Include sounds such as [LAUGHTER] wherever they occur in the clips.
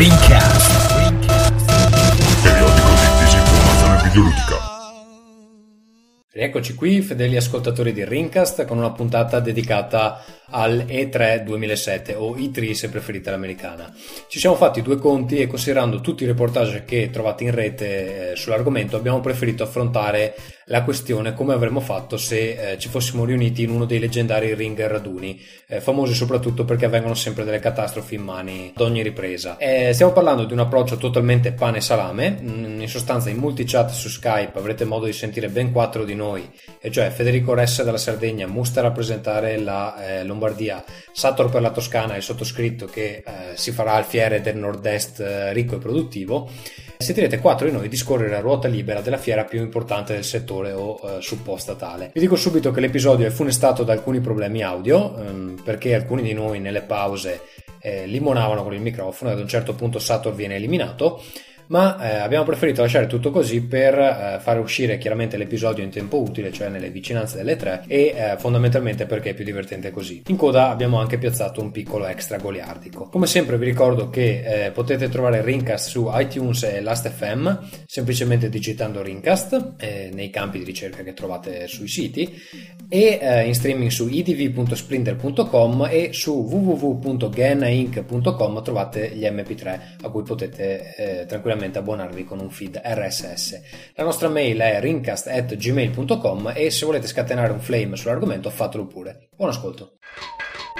Rincast. Periodico di disinformazione videoludica. Rieccoci qui, fedeli ascoltatori di Rincast, con una puntata dedicata al E3 2007 o E3 se preferite l'americana. Ci siamo fatti due conti e considerando tutti i reportage che trovate in rete eh, sull'argomento abbiamo preferito affrontare la questione come avremmo fatto se eh, ci fossimo riuniti in uno dei leggendari ring raduni, eh, famosi soprattutto perché avvengono sempre delle catastrofi in mani ad ogni ripresa. Eh, stiamo parlando di un approccio totalmente pane e salame, mm, in sostanza in multi chat su Skype avrete modo di sentire ben quattro di noi, e cioè Federico Ressa della Sardegna, Musta a rappresentare la eh, Lombardia, Sator per la Toscana e sottoscritto che eh, si farà al fiere del nord-est eh, ricco e produttivo. Sentirete quattro di noi discorrere a ruota libera della fiera più importante del settore o eh, supposta tale. Vi dico subito che l'episodio è funestato da alcuni problemi audio, ehm, perché alcuni di noi nelle pause eh, limonavano con il microfono e ad un certo punto Sator viene eliminato ma eh, abbiamo preferito lasciare tutto così per eh, fare uscire chiaramente l'episodio in tempo utile, cioè nelle vicinanze delle tre, e eh, fondamentalmente perché è più divertente così. In coda abbiamo anche piazzato un piccolo extra goliardico. Come sempre vi ricordo che eh, potete trovare Rincast su iTunes e Last.fm semplicemente digitando Rincast eh, nei campi di ricerca che trovate sui siti e eh, in streaming su idv.splinter.com e su www.genainc.com trovate gli mp3 a cui potete tranquillamente tranquillamente abbonarvi con un feed RSS. La nostra mail è ringcast.gmail.com e se volete scatenare un flame sull'argomento fatelo pure. Buon ascolto.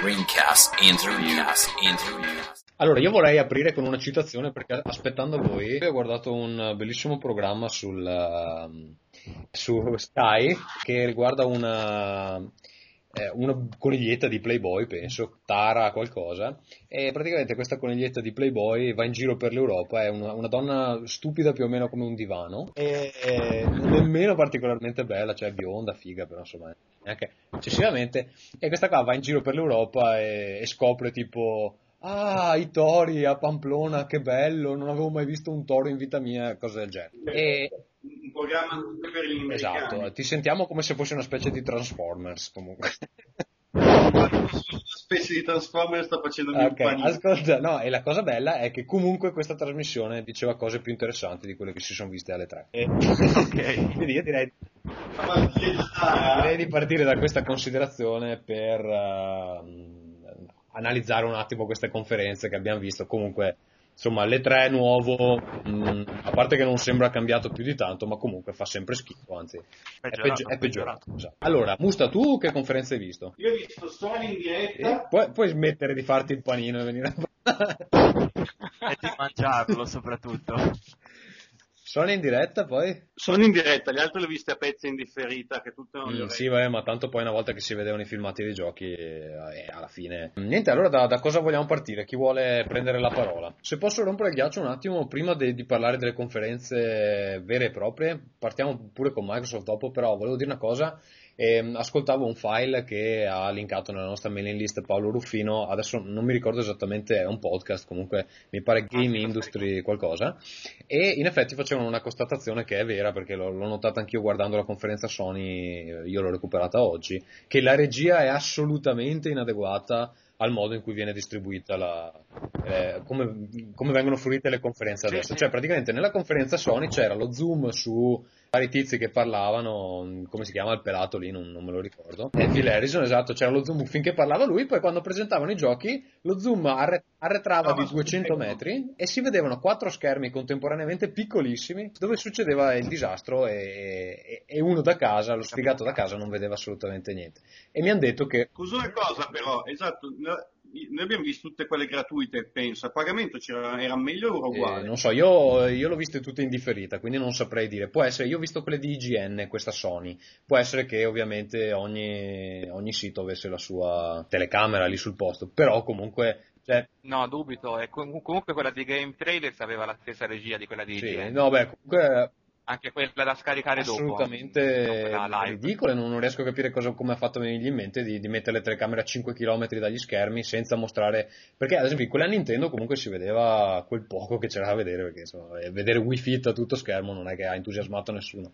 Ringcast Interviewcast Interviewcast. Allora, io vorrei aprire con una citazione perché aspettando voi ho guardato un bellissimo programma sul, uh, su Sky che riguarda una, una coniglietta di Playboy, penso, Tara qualcosa, e praticamente questa coniglietta di Playboy va in giro per l'Europa, è una, una donna stupida più o meno come un divano, e nemmeno particolarmente bella, cioè bionda, figa, però insomma, neanche eccessivamente, e questa qua va in giro per l'Europa e, e scopre tipo... Ah, i tori a Pamplona, che bello, non avevo mai visto un toro in vita mia, cose del genere. E, un programma per gli americani. Esatto, ti sentiamo come se fosse una specie di Transformers comunque. una specie di Transformers sta facendo okay, ascolta, no, e la cosa bella è che comunque questa trasmissione diceva cose più interessanti di quelle che si sono viste alle tre. E... ok. [LAUGHS] [LAUGHS] Quindi io direi... direi di partire da questa considerazione per uh, analizzare un attimo queste conferenze che abbiamo visto. Comunque insomma le tre nuovo mh, mm, a parte che non sembra cambiato più di tanto ma comunque fa sempre schifo anzi peggiorato, è, peggi- è peggiorato esatto. allora Musta tu che conferenza hai visto? io ho visto Sony in diretta puoi, puoi, smettere di farti il panino e venire a [LAUGHS] e di mangiarlo soprattutto [LAUGHS] sono in diretta poi? Sono in diretta, gli altri li ho visti a pezzi in differita, che tutto non mm, Sì, vabbè, ma tanto poi una volta che si vedevano i filmati dei giochi, eh, alla fine... Niente, allora da, da, cosa vogliamo partire? Chi vuole prendere la parola? Se posso rompere il ghiaccio un attimo, prima de, di parlare delle conferenze vere e proprie, partiamo pure con Microsoft dopo, però volevo dire una cosa e ehm, ascoltavo un file che ha linkato nella nostra mailing list Paolo Ruffino, adesso non mi ricordo esattamente, è un podcast, comunque mi pare Game Industry qualcosa, e in effetti facevano una constatazione che è vera perché l'ho, l'ho notata anch'io guardando la conferenza Sony, io l'ho recuperata oggi, che la regia è assolutamente inadeguata al modo in cui viene distribuita la, eh, come, come, vengono fruite le conferenze adesso. Cioè, praticamente nella conferenza Sony c'era lo zoom su vari tizi che parlavano, come si chiama il pelato lì, non, non me lo ricordo. E Phil Harrison, esatto, c'era lo zoom finché parlava lui, poi quando presentavano i giochi, lo zoom arre- arretrava no, di 200 metri e si vedevano quattro schermi contemporaneamente piccolissimi dove succedeva il disastro e, e, e uno da casa, lo sfigato da casa, non vedeva assolutamente niente. E mi hanno detto che... Una cosa però, esatto, noi abbiamo visto tutte quelle gratuite, penso. A pagamento era meglio o uguale? Eh, non so, io, io l'ho viste tutte in differita, quindi non saprei dire. Può essere, io ho visto quelle di IGN, questa Sony. Può essere che ovviamente ogni, ogni sito avesse la sua telecamera lì sul posto, però comunque cioè... No, dubito. E comunque quella di Game Trailers aveva la stessa regia di quella di sì, IGN. No, beh, comunque anche quella da scaricare assolutamente dopo. Assolutamente ridicole, non, non, riesco a capire cosa, come ha fatto venirgli in mente di, di, mettere le telecamere a 5 km dagli schermi senza mostrare, perché ad esempio quella Nintendo comunque si vedeva quel poco che c'era da vedere, perché insomma, vedere Wii Fit a tutto schermo non è che ha entusiasmato nessuno.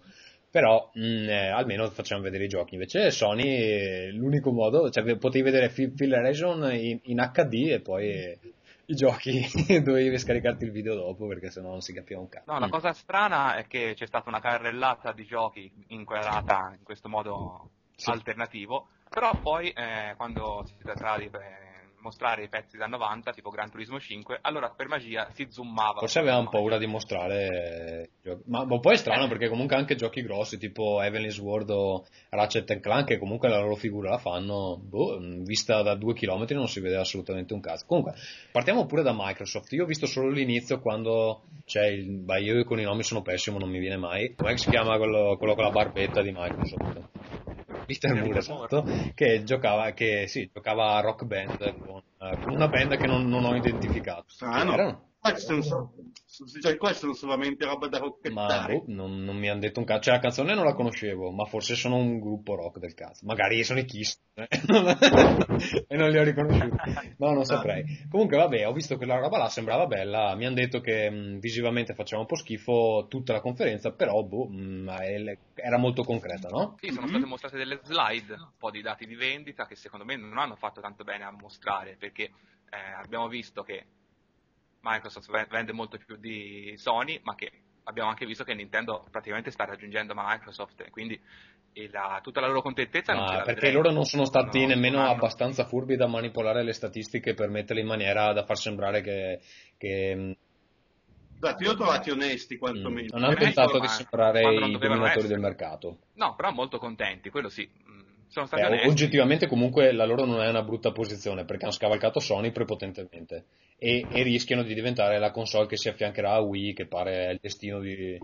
Però mh, mm, eh, almeno facciamo vedere i giochi. Invece Sony eh, l'unico modo, cioè potevi vedere Phil Horizon in, in HD e poi i giochi [LAUGHS] dovevi scaricarti il video dopo perché sennò non si capiva un cazzo. No, la Mm. cosa strana è che c'è stata una carrellata di giochi inquadrata in questo modo Sì. alternativo, però poi eh, quando si trattava di eh, mostrare i pezzi da 90, tipo Gran Turismo 5, allora per magia si zoomava. Forse avevamo paura di mostrare eh. Ma, ma poi è strano perché comunque anche giochi grossi tipo Heavenly Sword o Ratchet Clank che comunque la loro figura la fanno, boh, vista da due chilometri non si vede assolutamente un cazzo. Comunque, partiamo pure da Microsoft. Io ho visto solo l'inizio quando c'è il... Beh, io con i nomi sono pessimo, non mi viene mai. Com'è che si chiama quello, quello con la barbetta di Microsoft? Peter Moore, esatto, che giocava, che, sì, giocava a rock band con, eh, con una band che non, non ho identificato. Strano. Chi erano? Giochi qua sono solamente roba da Ma rocchettare. boh, non, non mi hanno detto un cazzo. Cioè, la canzone non la conoscevo, ma forse sono un gruppo rock del cazzo. Magari sono i Kiss eh? [LAUGHS] e non li ho riconosciuti. No, non saprei. Comunque, vabbè, ho visto che la roba là sembrava bella. Mi hanno detto che mh, visivamente faceva un po' schifo tutta la conferenza, però boh, mh, è- era molto concreta, no? Sì, sono state mostrate delle slide, un po' di dati di vendita che secondo me non hanno fatto tanto bene a mostrare perché eh, abbiamo visto che Microsoft ve- vende molto più di Sony, ma che abbiamo anche visto che Nintendo praticamente sta raggiungendo Microsoft, e quindi la- tutta la loro contentezza non ce Ma la perché loro non sono stati No, nemmeno non hanno- abbastanza furbi da manipolare le statistiche per metterle in maniera da far sembrare che, che, Esatto, io ho trovati onesti Mm. quantomeno. Non hanno tentato di ma sembrare non i dominatori essere. del mercato. No, però molto contenti, quello sì. Mm, Eh, onesti. oggettivamente comunque la loro non è una brutta posizione perché hanno scavalcato Sony prepotentemente e, e rischiano di diventare la console che si affiancherà a Wii che pare il destino di...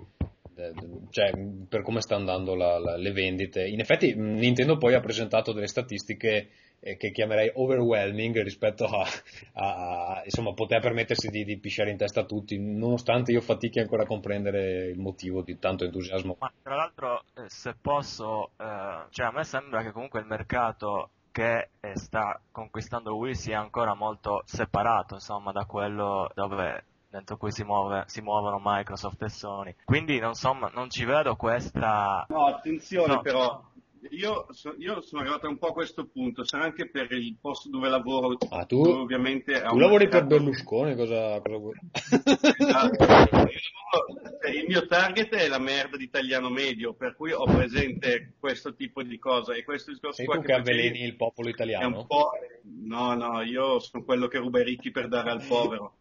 cioè per come sta andando la- la- le vendite. In effetti Nintendo poi ha presentato delle statistiche eh, che chiamerei overwhelming rispetto a, a- a- insomma poter permettersi di, di pisciare in testa a tutti nonostante io fatichi ancora a comprendere il motivo di tanto entusiasmo. Ma tra l'altro, eh, se posso, eh, cioè a me sembra che comunque il mercato che eh, sta conquistando Wii sia ancora molto separato, insomma, da quello dove dentro cui si, muove, si muovono Microsoft e Sony. Quindi non, insomma, non ci vedo questa... No, attenzione No. però, io, so- io sono arrivato un po' a questo punto, sarà anche per il posto dove lavoro, Ah, tu- dove ovviamente... Tu lavori per Berlusconi, cosa, cosa vuoi? Esatto. Cioè, Il mio target è la merda di italiano medio, per cui ho presente questo tipo di cosa e questo discorso Sei qua tu che avveleni il popolo è un italiano? po'... No, no, io sono quello che ruba i ricchi per dare al povero.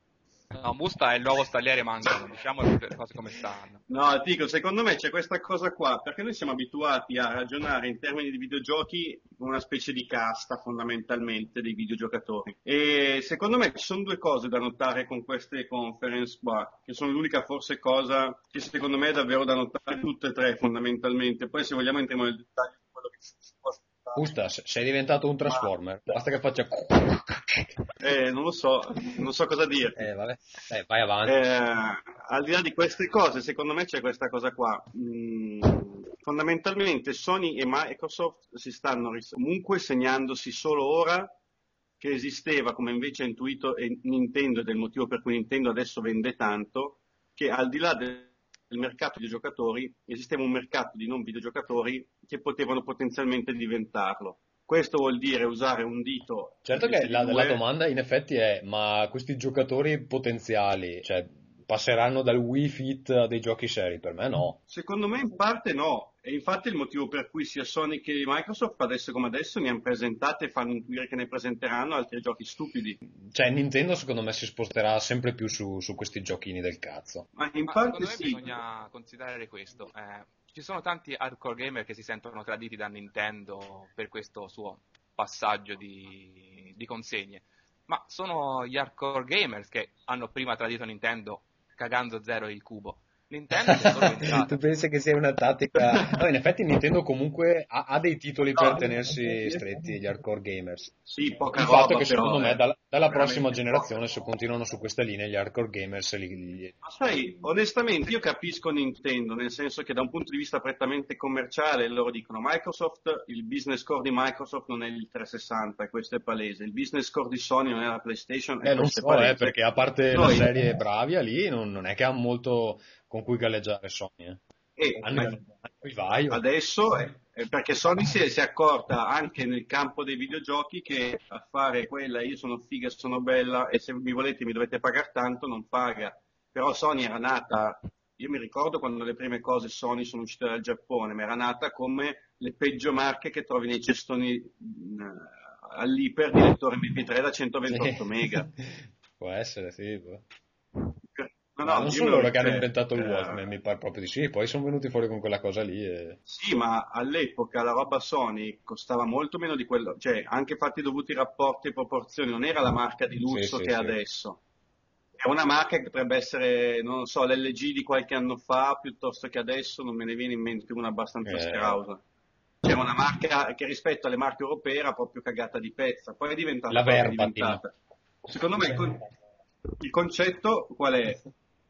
No, Musta è il nuovo stagliere Mangano, diciamo le cose come stanno. No, dico, secondo me c'è questa cosa qua, perché noi siamo abituati a ragionare in termini di videogiochi come una specie di casta fondamentalmente dei videogiocatori. E secondo me ci sono due cose da notare con queste conference qua, che sono l'unica forse cosa che secondo me è davvero da notare tutte e tre fondamentalmente. Poi se vogliamo entriamo nel dettaglio di quello che si può aspettare. Usta, se- sei diventato un Transformer. Basta che faccia... Eh, non lo so, non so cosa dire. Eh, vabbè. Eh, vai avanti. Eh, al di là di queste cose, secondo me c'è questa cosa qua. Mm, fondamentalmente Sony e Microsoft si stanno comunque segnandosi solo ora che esisteva, come invece ha intuito e Nintendo ed è il motivo per cui Nintendo adesso vende tanto, che al di là del del mercato di giocatori esisteva un mercato di non videogiocatori che potevano potenzialmente diventarlo. Questo vuol dire usare un dito. Certo che la, la domanda in effetti è, ma questi giocatori potenziali, cioè, passeranno dal Wii Fit a dei giochi seri? Per me no. Secondo me in parte no, e infatti il motivo per cui sia Sony che Microsoft adesso come adesso ne hanno presentate e fanno intuire che ne presenteranno altri giochi stupidi. Cioè, Nintendo secondo me si sposterà sempre più su, su questi giochini del cazzo. Ma in Ma parte secondo me sì, bisogna considerare questo. eh, ci sono tanti hardcore gamer che si sentono traditi da Nintendo per questo suo passaggio di, di consegne. Ma sono gli hardcore gamers che hanno prima tradito Nintendo cagando zero il cubo. [LAUGHS] Nintendo tu pensi che sia una tattica? No, in effetti Nintendo comunque ha, ha dei titoli per No, tenersi stretti gli hardcore gamers. sì, poca Il roba fatto è che però, secondo me eh. dalla, dalla prossima generazione, se continuano su questa linea, gli hardcore gamers li, Ma sai, onestamente io capisco Nintendo, nel senso che da un punto di vista prettamente commerciale loro dicono Microsoft, il business core di Microsoft non è il 360 e questo è palese, il business core di Sony non è la PlayStation Eh, non so, è palese. eh, perché a parte Noi- la serie Bravia lì, non, non è che ha molto con cui galleggiare Sony. Eh. E Hanno, hanno i Vaio. adesso, eh, Eh, perché Sony si è, si è, accorta anche nel campo dei videogiochi che a fare quella io sono figa, sono bella e se mi volete mi dovete pagare tanto non paga. Però Sony era nata, io mi ricordo quando le prime cose Sony sono uscite dal Giappone, ma era nata come le peggio marche che trovi nei cestoni mh, mm, all'iper di lettore MP3 da 128 sì. mega. [LAUGHS] Può essere, sì. Boh. No, no, non sono loro che hanno inventato il Walkman, mi pare proprio di sì, poi sono venuti fuori con quella cosa lì. E... Sì, ma all'epoca la roba Sony costava molto meno di quello, cioè anche fatti dovuti rapporti e proporzioni, non era la marca di lusso sì, che sì, è sì. adesso. È una marca che potrebbe essere, non so, l'LG di qualche anno fa, piuttosto che adesso non me ne viene in mente una abbastanza eh. scrausa. C'è una marca che rispetto alle marche europee era proprio cagata di pezza, poi è diventata... La Verba. Secondo me il, il concetto qual è?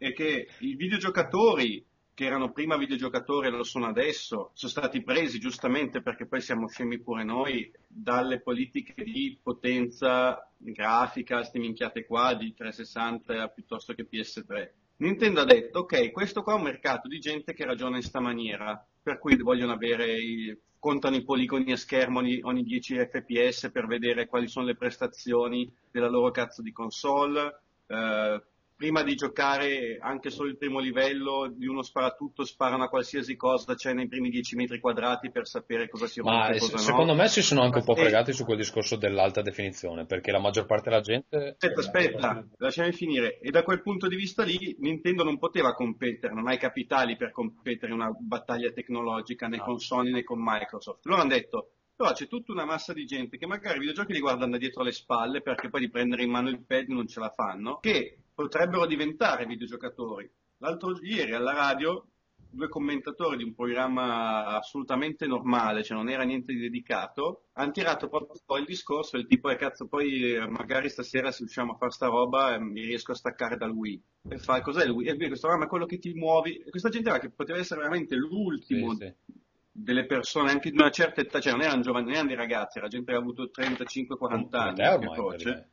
È che i videogiocatori che erano prima videogiocatori e lo sono adesso, sono stati presi giustamente perché poi siamo scemi pure noi dalle politiche di potenza grafica, queste minchiate qua di 360 piuttosto che PS3. Nintendo ha detto, ok, questo qua è un mercato di gente che ragiona in sta maniera, per cui vogliono avere, i, contano i poligoni a schermo ogni, ogni 10 fps per vedere quali sono le prestazioni della loro cazzo di console, eh, prima di giocare anche solo il primo livello di uno sparatutto sparano a qualsiasi cosa c'è nei primi 10 metri quadrati per sapere cosa si rompe Ma cosa secondo no. me si sono anche un po' fregati su quel discorso dell'alta definizione perché la maggior parte della gente aspetta aspetta lasciami finire e da quel punto di vista lì Nintendo non poteva competere non ha i capitali per competere in una battaglia tecnologica né no. con Sony né con Microsoft loro hanno detto però c'è tutta una massa di gente che magari i videogiochi li guardano da dietro le spalle perché poi di prendere in mano il pad non ce la fanno, che potrebbero diventare videogiocatori. L'altro ieri alla radio due commentatori di un programma assolutamente normale, cioè non era niente di dedicato, hanno tirato proprio poi il discorso del tipo, eh cazzo, poi eh, magari stasera se riusciamo a fare sta roba eh, mi riesco a staccare dal Wii. E fai, cos'è il Wii? E questo programma è quello che ti muovi. E questa gente era che poteva essere veramente l'ultimo sì, sì. delle persone anche di una certa età, cioè non erano giovani, non erano dei ragazzi, era gente che aveva avuto 35-40 anni. Ormai,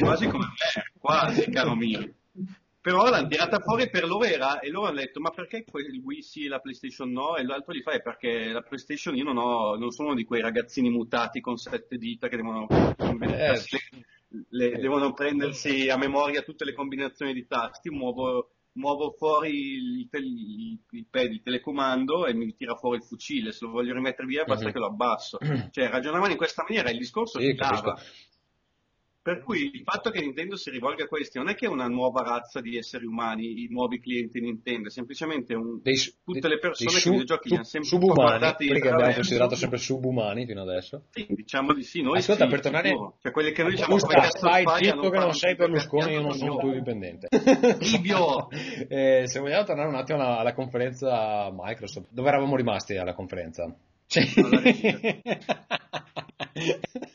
quasi come me, quasi caro mio. Però l'hanno tirata fuori per loro era, e loro hanno detto ma perché il Wii sì e la PlayStation no? E l'altro gli fa perché la PlayStation io non, ho, non sono di quei ragazzini mutati con sette dita che devono, eh. le, le, devono prendersi a memoria tutte le combinazioni di tasti, muovo, muovo fuori il, il, il, pad, il telecomando e mi tira fuori il fucile, se lo voglio rimettere via basta mm-hmm. che lo abbasso. Cioè ragionavano in questa maniera, il discorso sì. Per cui il fatto che Nintendo si rivolga a questi non è che è una nuova razza di esseri umani, i nuovi clienti Nintendo, è semplicemente un, dei, tutte le persone che i videogiochi li hanno sempre subumani, quelli che abbiamo considerato sempre subumani fino adesso. Sì, diciamo di sì, noi Ascolta, sì, per tornare cioè quelli che noi diciamo cazzo fai zitto che non sei Berlusconi, io non sono tuo dipendente. Libio! [LAUGHS] eh, se vogliamo tornare un attimo alla, alla conferenza Microsoft, dove eravamo rimasti alla conferenza? Cioè... [LAUGHS]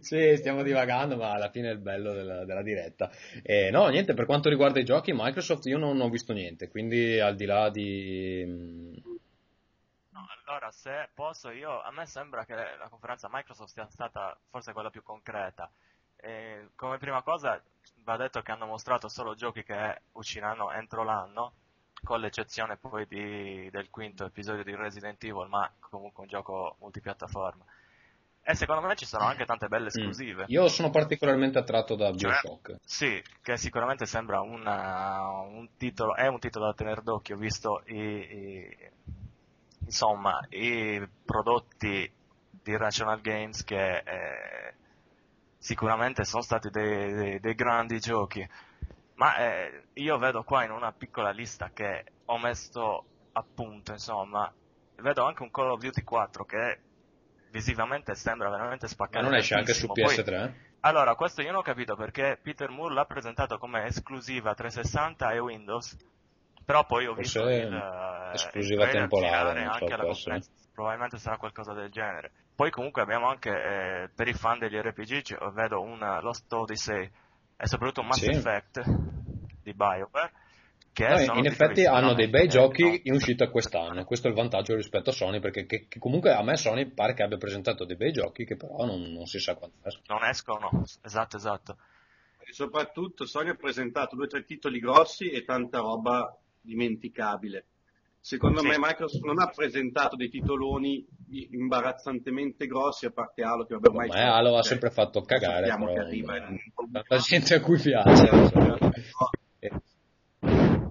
sì, stiamo divagando, ma alla fine è il bello della, della diretta. Eh, no, niente, per quanto riguarda i giochi, Microsoft io non ho visto niente, quindi al di là di... Mm, no, allora, se posso, io, a me sembra che la conferenza Microsoft sia stata forse quella più concreta. E come prima cosa va detto che hanno mostrato solo giochi che usciranno entro l'anno, con l'eccezione poi di, del quinto episodio di Resident Evil, ma comunque un gioco multipiattaforma. E secondo me ci sono anche tante belle mm. esclusive. Mm. Io sono particolarmente attratto da cioè, Bioshock. Cioè, sì, che sicuramente sembra una, un titolo, è un titolo da tenere d'occhio, visto i, i, insomma, i prodotti di Rational Games che eh, sicuramente sono stati dei, dei, dei grandi giochi. Ma eh, io vedo qua in una piccola lista che ho messo appunto, insomma, vedo anche un Call of Duty 4 che visivamente sembra veramente spaccare. Ma non esce anche su PS3? Poi, allora, questo io non ho capito perché Peter Moore l'ha presentato come esclusiva 360 e Windows, però poi ho Forse visto il, uh, esclusiva il temporale anche alla conferenza. Probabilmente sarà qualcosa del genere. Poi comunque abbiamo anche eh, per i fan degli RPG, cioè, vedo un Lost Odyssey e soprattutto Mass sì. Effect di BioWare No, in effetti hanno dei bei giochi in uscita quest'anno, questo è il vantaggio rispetto a Sony, perché che, che comunque a me Sony pare che abbia presentato dei bei giochi che però non, non si sa quando escono. Non escono, esatto, esatto. E soprattutto Sony ha presentato due o tre titoli grossi e tanta roba dimenticabile. Secondo sì. me Microsoft non ha presentato dei titoloni imbarazzantemente grossi, a parte Halo che vabbè ormai... Ma Halo ha sempre fatto cagare, però, che arriva la gente a cui piace. [LAUGHS]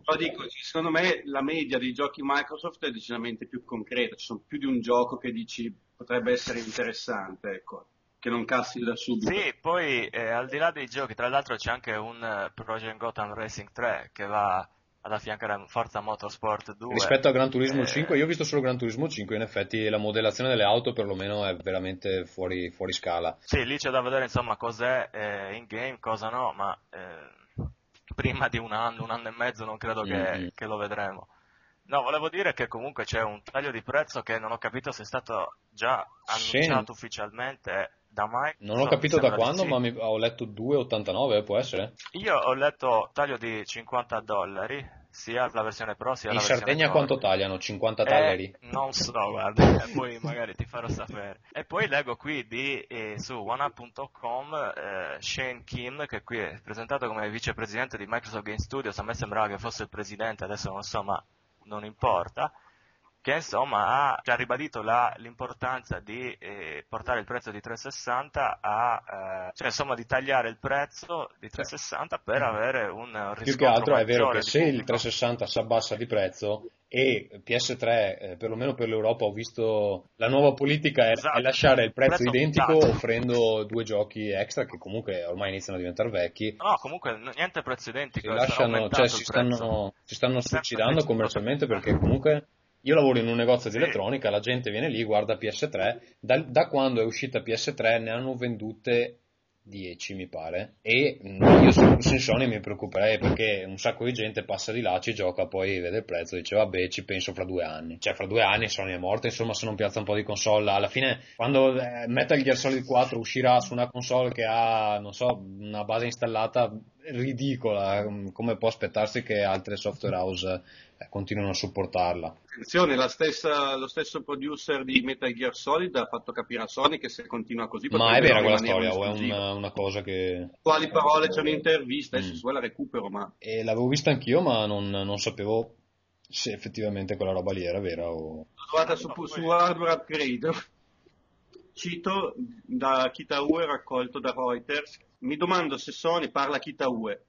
Però dico, secondo me la media dei giochi Microsoft è decisamente più concreta, ci sono più di un gioco che dici potrebbe essere interessante, ecco, che non cassi da subito. Sì, poi eh, al di là dei giochi, tra l'altro c'è anche un uh, Project Gotham Racing 3 che va ad affiancare Forza Motorsport 2. Rispetto a Gran Turismo eh... 5, io ho visto solo Gran Turismo 5, in effetti la modellazione delle auto perlomeno è veramente fuori, fuori scala. Sì, lì c'è da vedere insomma cos'è eh, in game, cosa no, ma eh, prima di un anno, un anno e mezzo non credo che, mm-hmm. che lo vedremo. No, volevo dire che comunque c'è un taglio di prezzo che non ho capito se è stato già annunciato sì. ufficialmente da Microsoft. Non ho capito da quando, sì. ma mi, ho letto 2,89, può essere? Io ho letto taglio di 50 dollari, sia la versione Pro sia In la versione Sardegna quanto tagliano? 50 dollari? Non so, [LAUGHS] guarda, [LAUGHS] poi magari ti farò sapere. E poi leggo qui di, eh, su OneUp.com eh, Shane Kim, che qui è presentato come vicepresidente di Microsoft Game Studios, a me sembrava che fosse il presidente, adesso non so, ma non importa che insomma ha già ribadito la, l'importanza di eh, portare il prezzo di 360 a, eh, cioè insomma di tagliare il prezzo di 360 per avere un riscontro Più che altro è vero che se pubblico. il 360 si abbassa di prezzo e PS3, eh, perlomeno per l'Europa, ho visto la nuova politica è, esatto. è lasciare il prezzo, prezzo identico puntato. offrendo due giochi extra che comunque ormai iniziano a diventare vecchi. No, comunque niente prezzo identico. Si, lasciano, cioè, si, stanno, si stanno suicidando commercialmente perché comunque io lavoro in un negozio di elettronica, la gente viene lì, guarda PS3, da, da quando è uscita PS3 ne hanno vendute 10 mi pare e io se fossi Sony mi preoccuperei perché un sacco di gente passa di là, ci gioca, poi vede il prezzo dice vabbè ci penso fra due anni, cioè fra due anni Sony è morta, insomma se non piazza un po' di console, alla fine quando eh, Metal Gear Solid 4 uscirà su una console che ha, non so, una base installata ridicola, mm, come può aspettarsi che altre software house eh, continuino a supportarla? Attenzione, stessa- lo stesso producer di Metal Gear Solid ha fatto capire a Sony che se continua così Ma è vera quella storia o è una, una cosa che... Quali parole c'è un'intervista, adesso Mm. se vuoi la recupero, ma E l'avevo vista anch'io ma non, non sapevo se effettivamente quella roba lì era vera o... l'ho trovata su, su Hardware Upgrade. Cito da Kitaue raccolto da Reuters. Mi domando se Sony parla Kitaue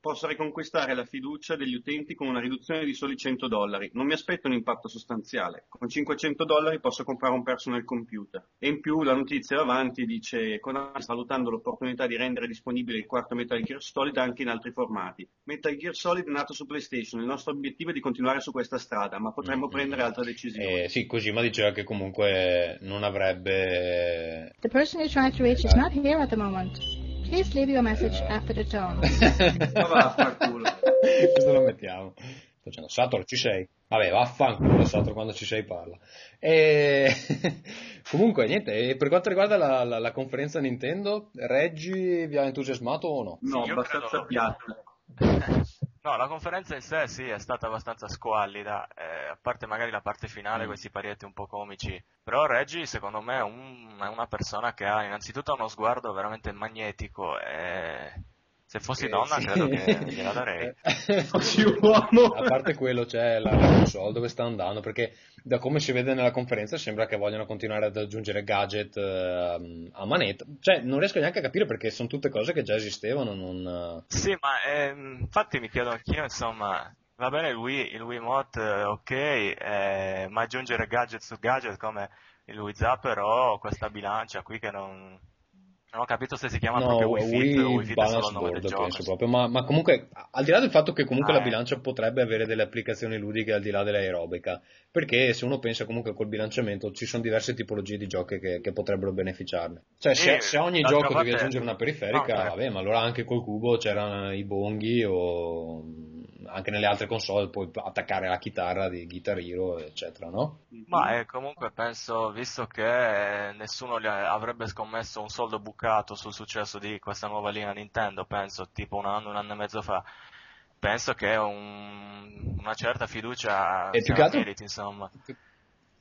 possa riconquistare la fiducia degli utenti con una riduzione di soli 100 dollari. Non mi aspetto un impatto sostanziale. Con 500 dollari posso comprare un personal computer. E in più la notizia va avanti dice Konami sta valutando l'opportunità di rendere disponibile il quarto Metal Gear Solid anche in altri formati. Metal Gear Solid è nato su PlayStation. Il nostro obiettivo è di continuare su questa strada, ma potremmo Mm. prendere altre decisioni. Eh, sì, Kojima diceva che comunque non avrebbe... The person you're trying to reach is not here at the moment. Please leave your message after the tone. [LAUGHS] Ma vaffanculo. [LAUGHS] Questo lo mettiamo. Sto dicendo, Sator, ci sei? Vabbè, vaffanculo, Sator, quando ci sei parla. E... [LAUGHS] Comunque, niente, per quanto riguarda la, la- la conferenza Nintendo, Reggi vi ha entusiasmato o no? No, Io abbastanza piatta. No, la conferenza in sé sì, è stata abbastanza squallida, eh, a parte magari la parte finale, Mm. questi parietti un po' comici. Però Reggie, secondo me, è, un- è una persona che ha innanzitutto uno sguardo veramente magnetico e se fossi Eh, donna sì. credo che [LAUGHS] gliela darei. Fossi uomo. A parte quello c'è la, console dove sta andando, perché da come si vede nella conferenza sembra che vogliano continuare ad aggiungere gadget eh, a manetta. Cioè, non riesco neanche a capire perché sono tutte cose che già esistevano, non... Sì, ma ehm, infatti mi chiedo anch'io, insomma, va bene il Wii, il Wiimote, eh, ok, eh, ma aggiungere gadget su gadget come il Wii Zapper o questa bilancia qui che non, non ho capito se si chiama No, proprio Wii Fit o Wii Wii Fit è solo Balance il nome del Board gioco. penso proprio, ma, ma comunque al di là del fatto che comunque Ah, la eh. bilancia potrebbe avere delle applicazioni ludiche al di là dell'aerobica, perché se uno pensa comunque col bilanciamento ci sono diverse tipologie di giochi che, che potrebbero beneficiarne. Cioè se, E, se ogni gioco devi aggiungere una periferica, no, eh. vabbè, ma allora anche col cubo c'erano i bonghi o anche nelle altre console puoi attaccare la chitarra di Guitar Hero, eccetera, no? Ma eh, comunque penso, visto che nessuno avrebbe scommesso un soldo bucato sul successo di questa nuova linea Nintendo, penso tipo un anno, un anno e mezzo fa, penso che un- una certa fiducia E più che altro- meriti, insomma.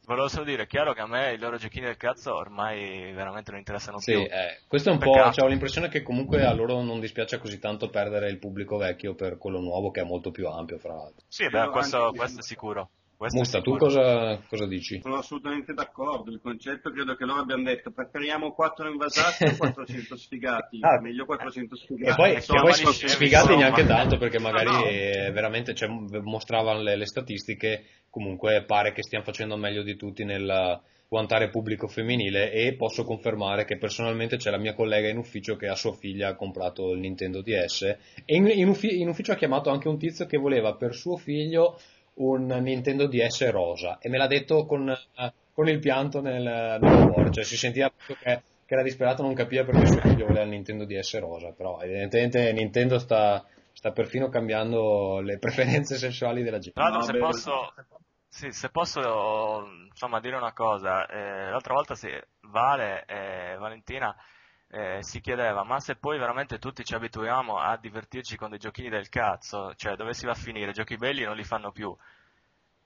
Volevo solo dire, è chiaro che a me i loro giochini del cazzo ormai veramente non interessano Sì, più. eh, questo è un po', Peccato. cioè, ho l'impressione che comunque a loro non dispiace così tanto perdere il pubblico vecchio per quello nuovo che è molto più ampio, fra l'altro. Sì, beh, questo, questo è sicuro. Musta, tu cosa, cosa, dici? Sono assolutamente d'accordo, il concetto credo che loro abbiamo detto preferiamo 4 invasati o 400 [LAUGHS] sfigati, ah, meglio 400 sfigati. E poi, e poi sfigati neanche tanto perché magari no, no. veramente cioè, mostravano le, le, statistiche, comunque pare che stiamo facendo meglio di tutti nel guantare pubblico femminile e posso confermare che personalmente c'è la mia collega in ufficio che a sua figlia ha comprato il Nintendo DS e in, in, ufficio, in ufficio ha chiamato anche un tizio che voleva per suo figlio un Nintendo DS rosa. E me l'ha detto con, uh, con il pianto nel, nel cuore, cioè si sentiva che, che, era disperato, non capiva perché suo figlio voleva il Nintendo DS rosa, però evidentemente Nintendo sta, sta perfino cambiando le preferenze sessuali della gente. No, no, se, posso, sì, se posso insomma, dire una cosa, eh, l'altra volta sì, Vale e Valentina eh, si chiedeva ma se poi veramente tutti ci abituiamo a divertirci con dei giochini del cazzo, cioè dove si va a finire? Giochi belli non li fanno più.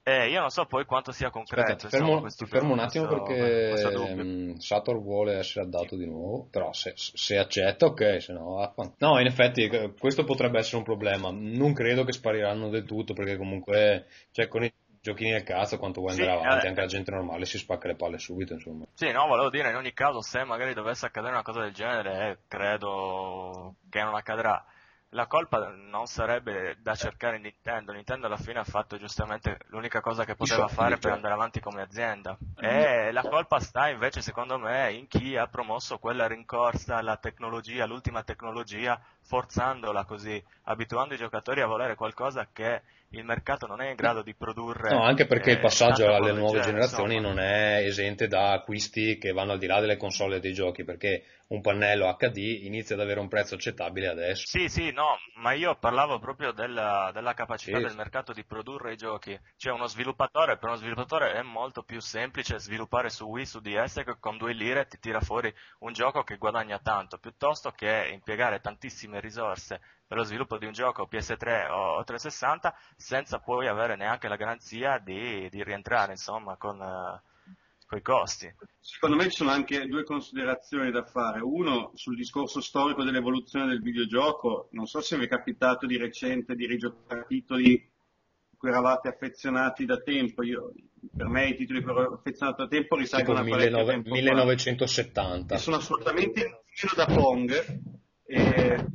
Eh, io non so poi quanto sia concreto. Aspetta, ti fermo, ti fermo un attimo questo, perché um, Sator vuole essere dato di nuovo, però se, se accetta ok, se no... No, in effetti eh, questo potrebbe essere un problema. Non credo che spariranno del tutto perché comunque cioè, con i giochini nel cazzo quanto vuoi andare sì, avanti, eh, anche la gente normale si spacca le palle subito, insomma. Sì, no, volevo dire, in ogni caso, se magari dovesse accadere una cosa del genere, eh, credo che non accadrà. La colpa non sarebbe da cercare in Nintendo. Nintendo alla fine ha fatto giustamente l'unica cosa che poteva fare per andare avanti come azienda. E la colpa sta invece, secondo me, in chi ha promosso quella rincorsa alla tecnologia, l'ultima tecnologia, forzandola così, abituando i giocatori a volere qualcosa che il mercato non è in grado di produrre. No, anche perché eh, il passaggio alle nuove generazioni insomma. non è esente da acquisti che vanno al di là delle console e dei giochi, perché un pannello HD inizia ad avere un prezzo accettabile adesso. Sì, sì, no, ma io parlavo proprio della, della capacità sì. del mercato di produrre i giochi. Cioè uno sviluppatore, per uno sviluppatore è molto più semplice sviluppare su Wii, su DS, che con due lire ti tira fuori un gioco che guadagna tanto, piuttosto che impiegare tantissime risorse per lo sviluppo di un gioco PS3 o 360 senza poi avere neanche la garanzia di, di rientrare insomma con, uh, i costi. Secondo me ci sono anche due considerazioni da fare. Uno sul discorso storico dell'evoluzione del videogioco, non so se vi è capitato di recente di rigiocare titoli cui eravate affezionati da tempo. Io, per me i titoli cui ero affezionato da tempo risalgono a 19, 1970. E sono assolutamente meno da Pong. E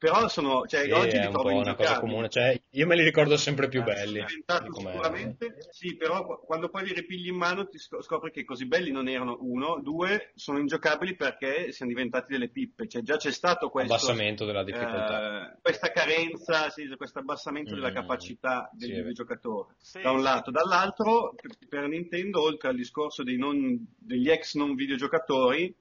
però sono, cioè, sì, oggi è un po' una cosa comune, cioè, io me li ricordo sempre più belli. Sicuramente, sì, però quando poi li ripigli in mano ti scopri che così belli non erano, uno, due, sono ingiocabili perché siano diventati delle pippe, cioè già c'è stato questo... Abbassamento della difficoltà. Eh, questa carenza, sì, questo abbassamento mm, della capacità del sì, videogiocatore, sì. da un lato. Dall'altro, per Nintendo, oltre al discorso non, degli ex non videogiocatori,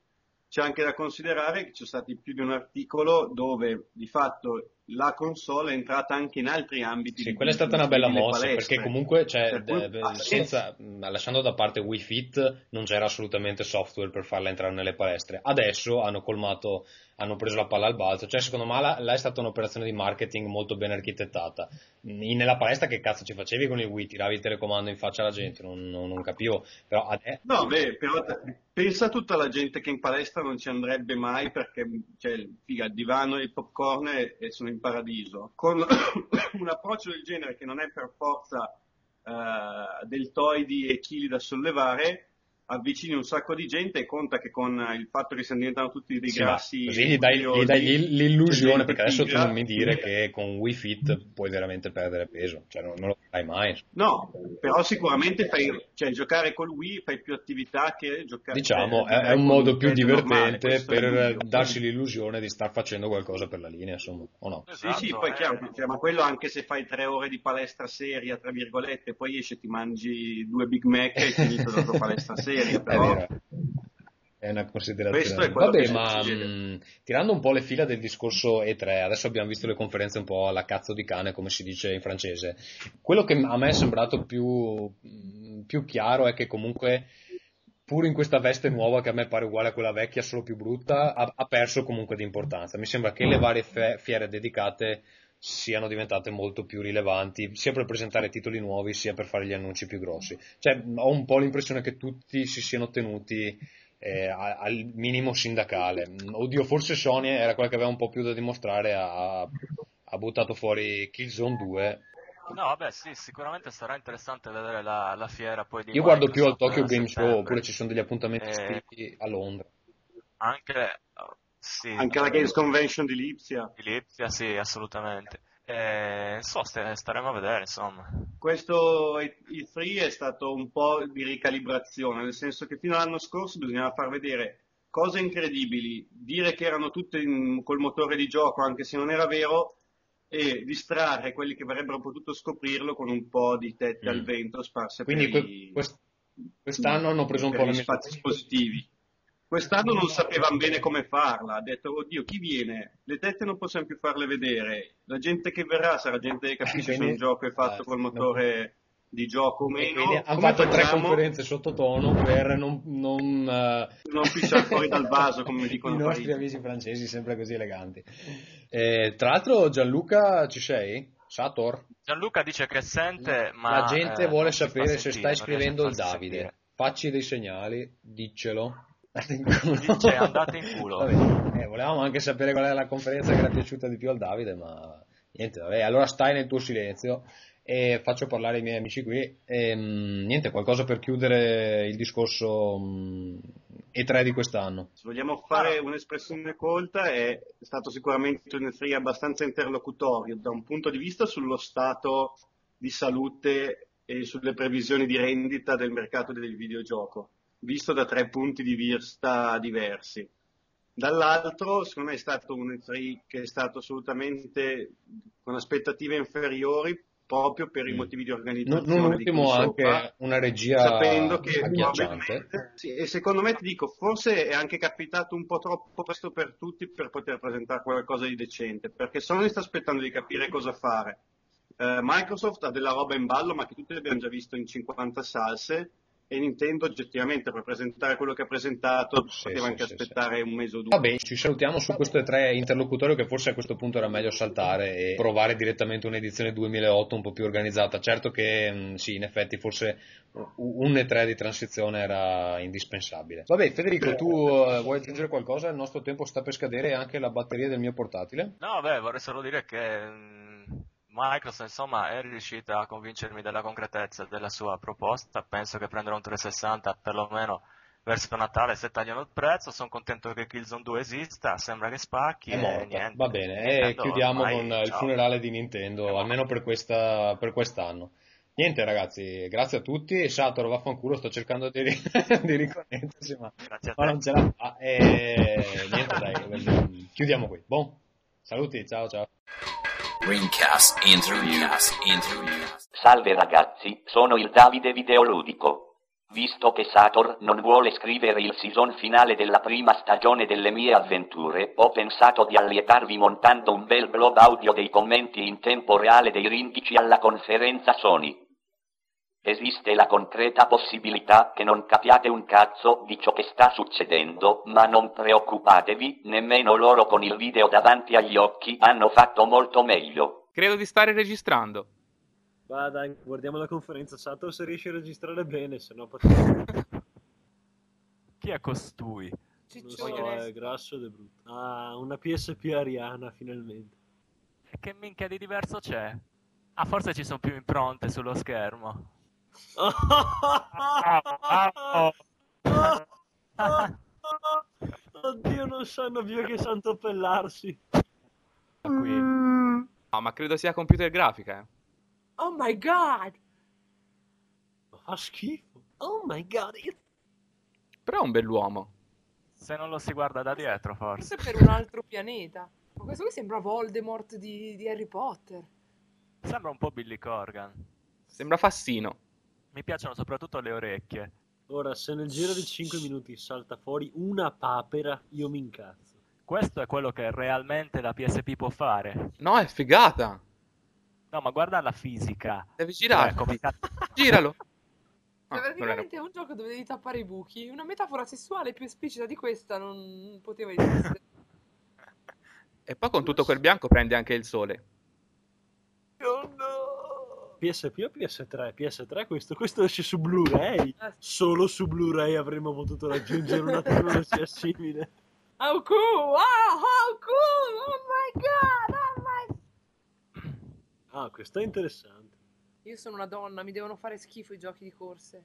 c'è anche da considerare che c'è stato più di un articolo dove di fatto la console è entrata anche in altri ambiti. Sì, quella è stata una bella mossa perché comunque cioè, cui, eh, senza, lasciando da parte Wii Fit non c'era assolutamente software per farla entrare nelle palestre. Adesso hanno colmato, hanno preso la palla al balzo, cioè secondo me là, là è stata un'operazione di marketing molto ben architettata. In, nella palestra che cazzo ci facevi con il Wii? Tiravi il telecomando in faccia alla gente, non, non, non capivo. Però adesso... No, beh, però pensa a tutta la gente che in palestra non ci andrebbe mai perché cioè, figa, il divano e il popcorn e sono in paradiso, con [COUGHS] un approccio del genere che non è per forza uh, deltoidi e chili da sollevare, avvicini un sacco di gente e conta che con il fatto che stiano diventando tutti dei sì, grassi così gli dai, gli dai l'illusione perché adesso tu non mi dire che con Wii Fit puoi veramente perdere peso cioè non, non lo fai mai. No però sicuramente fai cioè giocare col Wii fai più attività che giocare diciamo è, è un modo più divertente per darsi l'illusione di star facendo qualcosa per la linea insomma o no? Esatto, sì sì poi eh. chiaro cioè, ma quello anche se fai tre ore di palestra seria tra virgolette poi esci e ti mangi due Big Mac e hai finito la tua palestra [LAUGHS] seria seria, però... È, è una considerazione. È Vabbè, ma mh, tirando un po' le fila del discorso E3, adesso abbiamo visto le conferenze un po' alla cazzo di cane, come si dice in francese. Quello che a me è sembrato più, più chiaro è che comunque pur in questa veste nuova che a me pare uguale a quella vecchia, solo più brutta, ha, ha perso comunque di importanza. Mi sembra che le varie fe- fiere dedicate siano diventate molto più rilevanti, sia per presentare titoli nuovi, sia per fare gli annunci più grossi. Cioè, ho un po' l'impressione che tutti si siano tenuti eh, al minimo sindacale. Oddio, forse Sony era quella che aveva un po' più da dimostrare, ha, ha buttato fuori Killzone 2 No, vabbè, sì, sicuramente sarà interessante vedere la, la fiera poi di Io guardo più al Microsoft Tokyo Game Show, oppure ci sono degli appuntamenti Eh, estivi a Londra. Anche, sì, Anche la Games Convention di Lipsia. di Lipsia, sì, assolutamente. Eh, so, st- staremo a vedere, insomma. Questo E3 è stato un po' di ricalibrazione, nel senso che fino all'anno scorso bisognava far vedere cose incredibili, dire che erano tutte in- col motore di gioco anche se non era vero e distrarre quelli che avrebbero potuto scoprirlo con un po' di tette Mm. al vento sparse Quindi per, que- i- quest- quest'anno hanno preso un po' gli spazi espositivi. Quest'anno non sapevano bene come farla, ha detto, oddio, chi viene? Le tette non possiamo più farle vedere, la gente che verrà sarà gente che capisce se Quindi- un gioco è fatto eh, col no. motore di gioco o meno. quindi hanno fatto tre facciamo? conferenze sottotono per non, non, eh, Non pisciare fuori dal [LAUGHS] vaso, come dicono i nostri Parigi. amici francesi, sempre così eleganti. Eh, tra l'altro, Gianluca, ci sei? Sator? Gianluca dice che sente, ma La gente eh, vuole sapere se sentire, stai scrivendo il Davide. sentire. Facci dei segnali, diccelo. Dice, [LAUGHS] andate in culo. Vabbè, eh, volevamo anche sapere qual è la conferenza che era piaciuta di più al Davide, ma niente, vabbè, allora stai nel tuo silenzio e faccio parlare i miei amici qui. E, mm, niente, qualcosa per chiudere il discorso mm, E3 di quest'anno. Se vogliamo fare un'espressione colta, è stato sicuramente un E3 abbastanza interlocutorio da un punto di vista sullo stato di salute e sulle previsioni di rendita del mercato del videogioco, visto da tre punti di vista diversi. Dall'altro, secondo me è stato un E3 che è stato assolutamente con aspettative inferiori proprio per i Mm. motivi di organizzazione non di ultimo cui sopra anche una regia sapendo che probabilmente sì, e secondo me ti dico forse è anche capitato un po' troppo presto per tutti per poter presentare qualcosa di decente perché Sony sta aspettando di capire cosa fare Eh, Microsoft ha della roba in ballo ma che tutti abbiamo già visto in 50 salse e Nintendo oggettivamente per presentare quello che ha presentato Sì, poteva sì, anche sì, aspettare un mese o due Vabbè, ci salutiamo su questo E3 interlocutorio che forse a questo punto era meglio saltare e provare direttamente un'edizione 2008 un po' più organizzata. Certo che mh, sì, in effetti forse un E3 di transizione era indispensabile. Vabbè, Federico, tu eh, vuoi aggiungere qualcosa? Il nostro tempo sta per scadere e anche la batteria del mio portatile. No, beh, vorrei solo dire che mm, Microsoft, insomma, è riuscita a convincermi della concretezza della sua proposta. Penso che prenderò un 360 perlomeno verso Natale se tagliano il prezzo. Sono contento che Killzone 2 esista, sembra che spacchi e niente. Va bene, e chiudiamo ormai, con il ciao. funerale di Nintendo, almeno per, questa, per quest'anno. Niente ragazzi, grazie a tutti. Sator, vaffanculo, sto cercando di, di riconnettersi, ma ma non ce la fa. E niente, dai, [LAUGHS] chiudiamo qui. Buon, saluti, ciao ciao. Interviewcast Interviewcast. Salve ragazzi, sono il Davide Videoludico. Visto che Sator non vuole scrivere il season finale della prima stagione delle mie avventure, ho pensato di allietarvi montando un bel blog audio dei commenti in tempo reale dei rindici alla conferenza Sony. Esiste la concreta possibilità che non capiate un cazzo di ciò che sta succedendo, ma non preoccupatevi, nemmeno loro con il video davanti agli occhi hanno fatto molto meglio. Credo di stare registrando. Va dai, guardiamo la conferenza. Sato se riesci a registrare bene, se no potremmo... Chi è costui? Non Ciccione. so, è grasso ed è brutto. Ah, una PSP ariana, finalmente. Che minchia di diverso c'è? Ah, forse ci sono più impronte sullo schermo. Oddio, non sanno più che santo appellarsi. Qui. No, ma credo sia computer grafica. eh. Oh my god! Ma fa schifo. Oh my god. Però è un bell'uomo. Se non lo si guarda da dietro, forse. Forse per un altro pianeta. Ma questo qui sembra Voldemort di, di Harry Potter. Sembra un po' Billy Corgan. Sembra Fassino. Mi piacciono soprattutto le orecchie. Ora, se nel giro di 5 minuti salta fuori una papera, io mi incazzo. Questo è quello che realmente la PSP può fare. No, è figata. No, ma guarda la fisica. Devi [LAUGHS] Cioè, girare. come cazzo- Giralo. Ah, Cioè, non era- praticamente è un gioco dove devi tappare i buchi. Una metafora sessuale più esplicita di questa non poteva esistere. [LAUGHS] E poi con tutto quel bianco prende anche il sole. Oh no! PSP o PS3? PS3 questo, questo esce su Blu-ray. Ah, Solo su Blu-ray avremmo potuto raggiungere una tecnologia [LAUGHS] simile. How cool! Wow, how cool! Oh my god! Oh my... [CLEARS THROAT] Ah, questo è interessante. Io sono una donna, mi devono fare schifo i giochi di corse.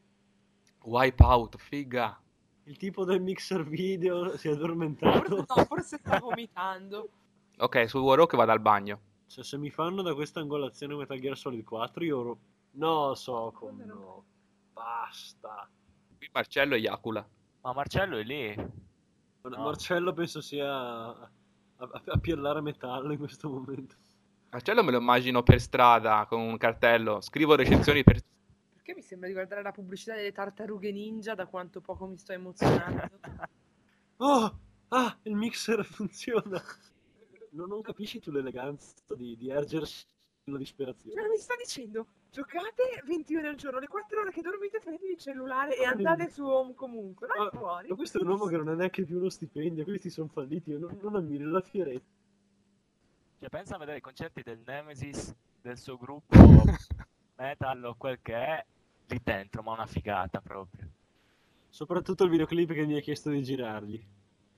Wipeout, figa. Il tipo del mixer video si è Forse, addormentato. no, forse sta vomitando. Ok, su Warhawk vado al bagno. Cioè, se mi fanno da questa angolazione Metal Gear Solid 4, io... ro- No, so come no. Basta. Qui Marcello eiacula. Ma Marcello è lì. Mar- No. Marcello penso sia a, a, a pirlare metallo in questo momento. Marcello me lo immagino per strada con un cartello. Scrivo recensioni per... [LAUGHS] Perché mi sembra di guardare la pubblicità delle tartarughe ninja da quanto poco mi sto emozionando? [LAUGHS] Oh! Ah, il mixer funziona! Non, non capisci tu l'eleganza di, di ergersi nella disperazione. Cioè, mi sta dicendo, giocate 20 ore al giorno, le 4 ore che dormite prendete il cellulare e andate su home comunque. Vai Ma- fuori. Ma questo è un uomo che non ha neanche più uno stipendio, questi sono falliti, io non, non ammiro la fierezza. Cioè, pensa a vedere i concerti del Nemesis, del suo gruppo [LAUGHS] metal o quel che è, lì dentro, ma una figata proprio. Soprattutto il videoclip che mi ha chiesto di girargli.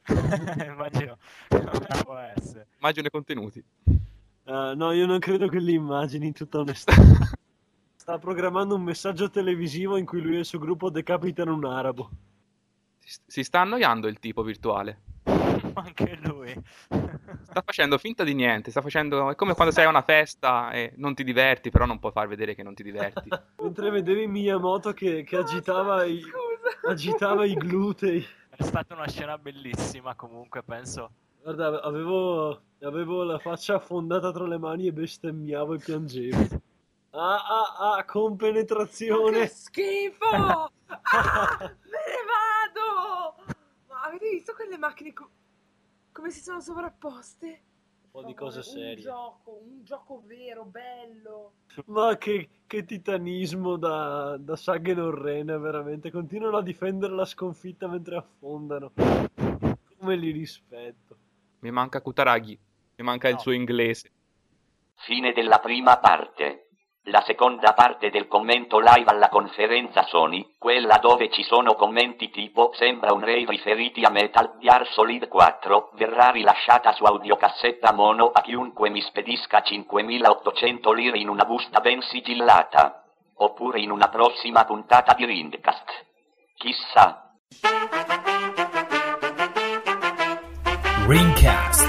[LAUGHS] Immagino, [LAUGHS] può essere. Immagino i contenuti. Ah, no, io non credo che li immagini in tutta onestà. [LAUGHS] Sta programmando un messaggio televisivo in cui lui e il suo gruppo decapitano un arabo. Si, si sta annoiando il tipo virtuale. Anche lui. Sta facendo finta di niente. Sta facendo... È come quando sei a una festa e non ti diverti, però non puoi far vedere che non ti diverti. Mentre vedevi Miyamoto che, che agitava, i, agitava i glutei. È stata una scena bellissima, comunque, penso. Guarda, avevo, avevo la faccia affondata tra le mani e bestemmiavo e piangevo. [LAUGHS] Ah, ah, ah, Ma compenetrazione. che schifo! [LAUGHS] Ah, me ne vado! Ma avete visto quelle macchine co- come si sono sovrapposte? Un po' di cose Un serie. gioco, un gioco vero, bello. Ma che, che titanismo da, da Sagen Orrena, veramente. Continuano a difendere la sconfitta mentre affondano. Come li rispetto. Mi manca Kutaragi. Mi manca il No. suo inglese. Fine della prima parte. La seconda parte del commento live alla conferenza Sony, quella dove ci sono commenti tipo sembra un rave riferiti a Metal Gear Solid 4, verrà rilasciata su audiocassetta mono a chiunque mi spedisca 5800 lire in una busta ben sigillata. Oppure in una prossima puntata di Rindcast. Chissà. Ringcast.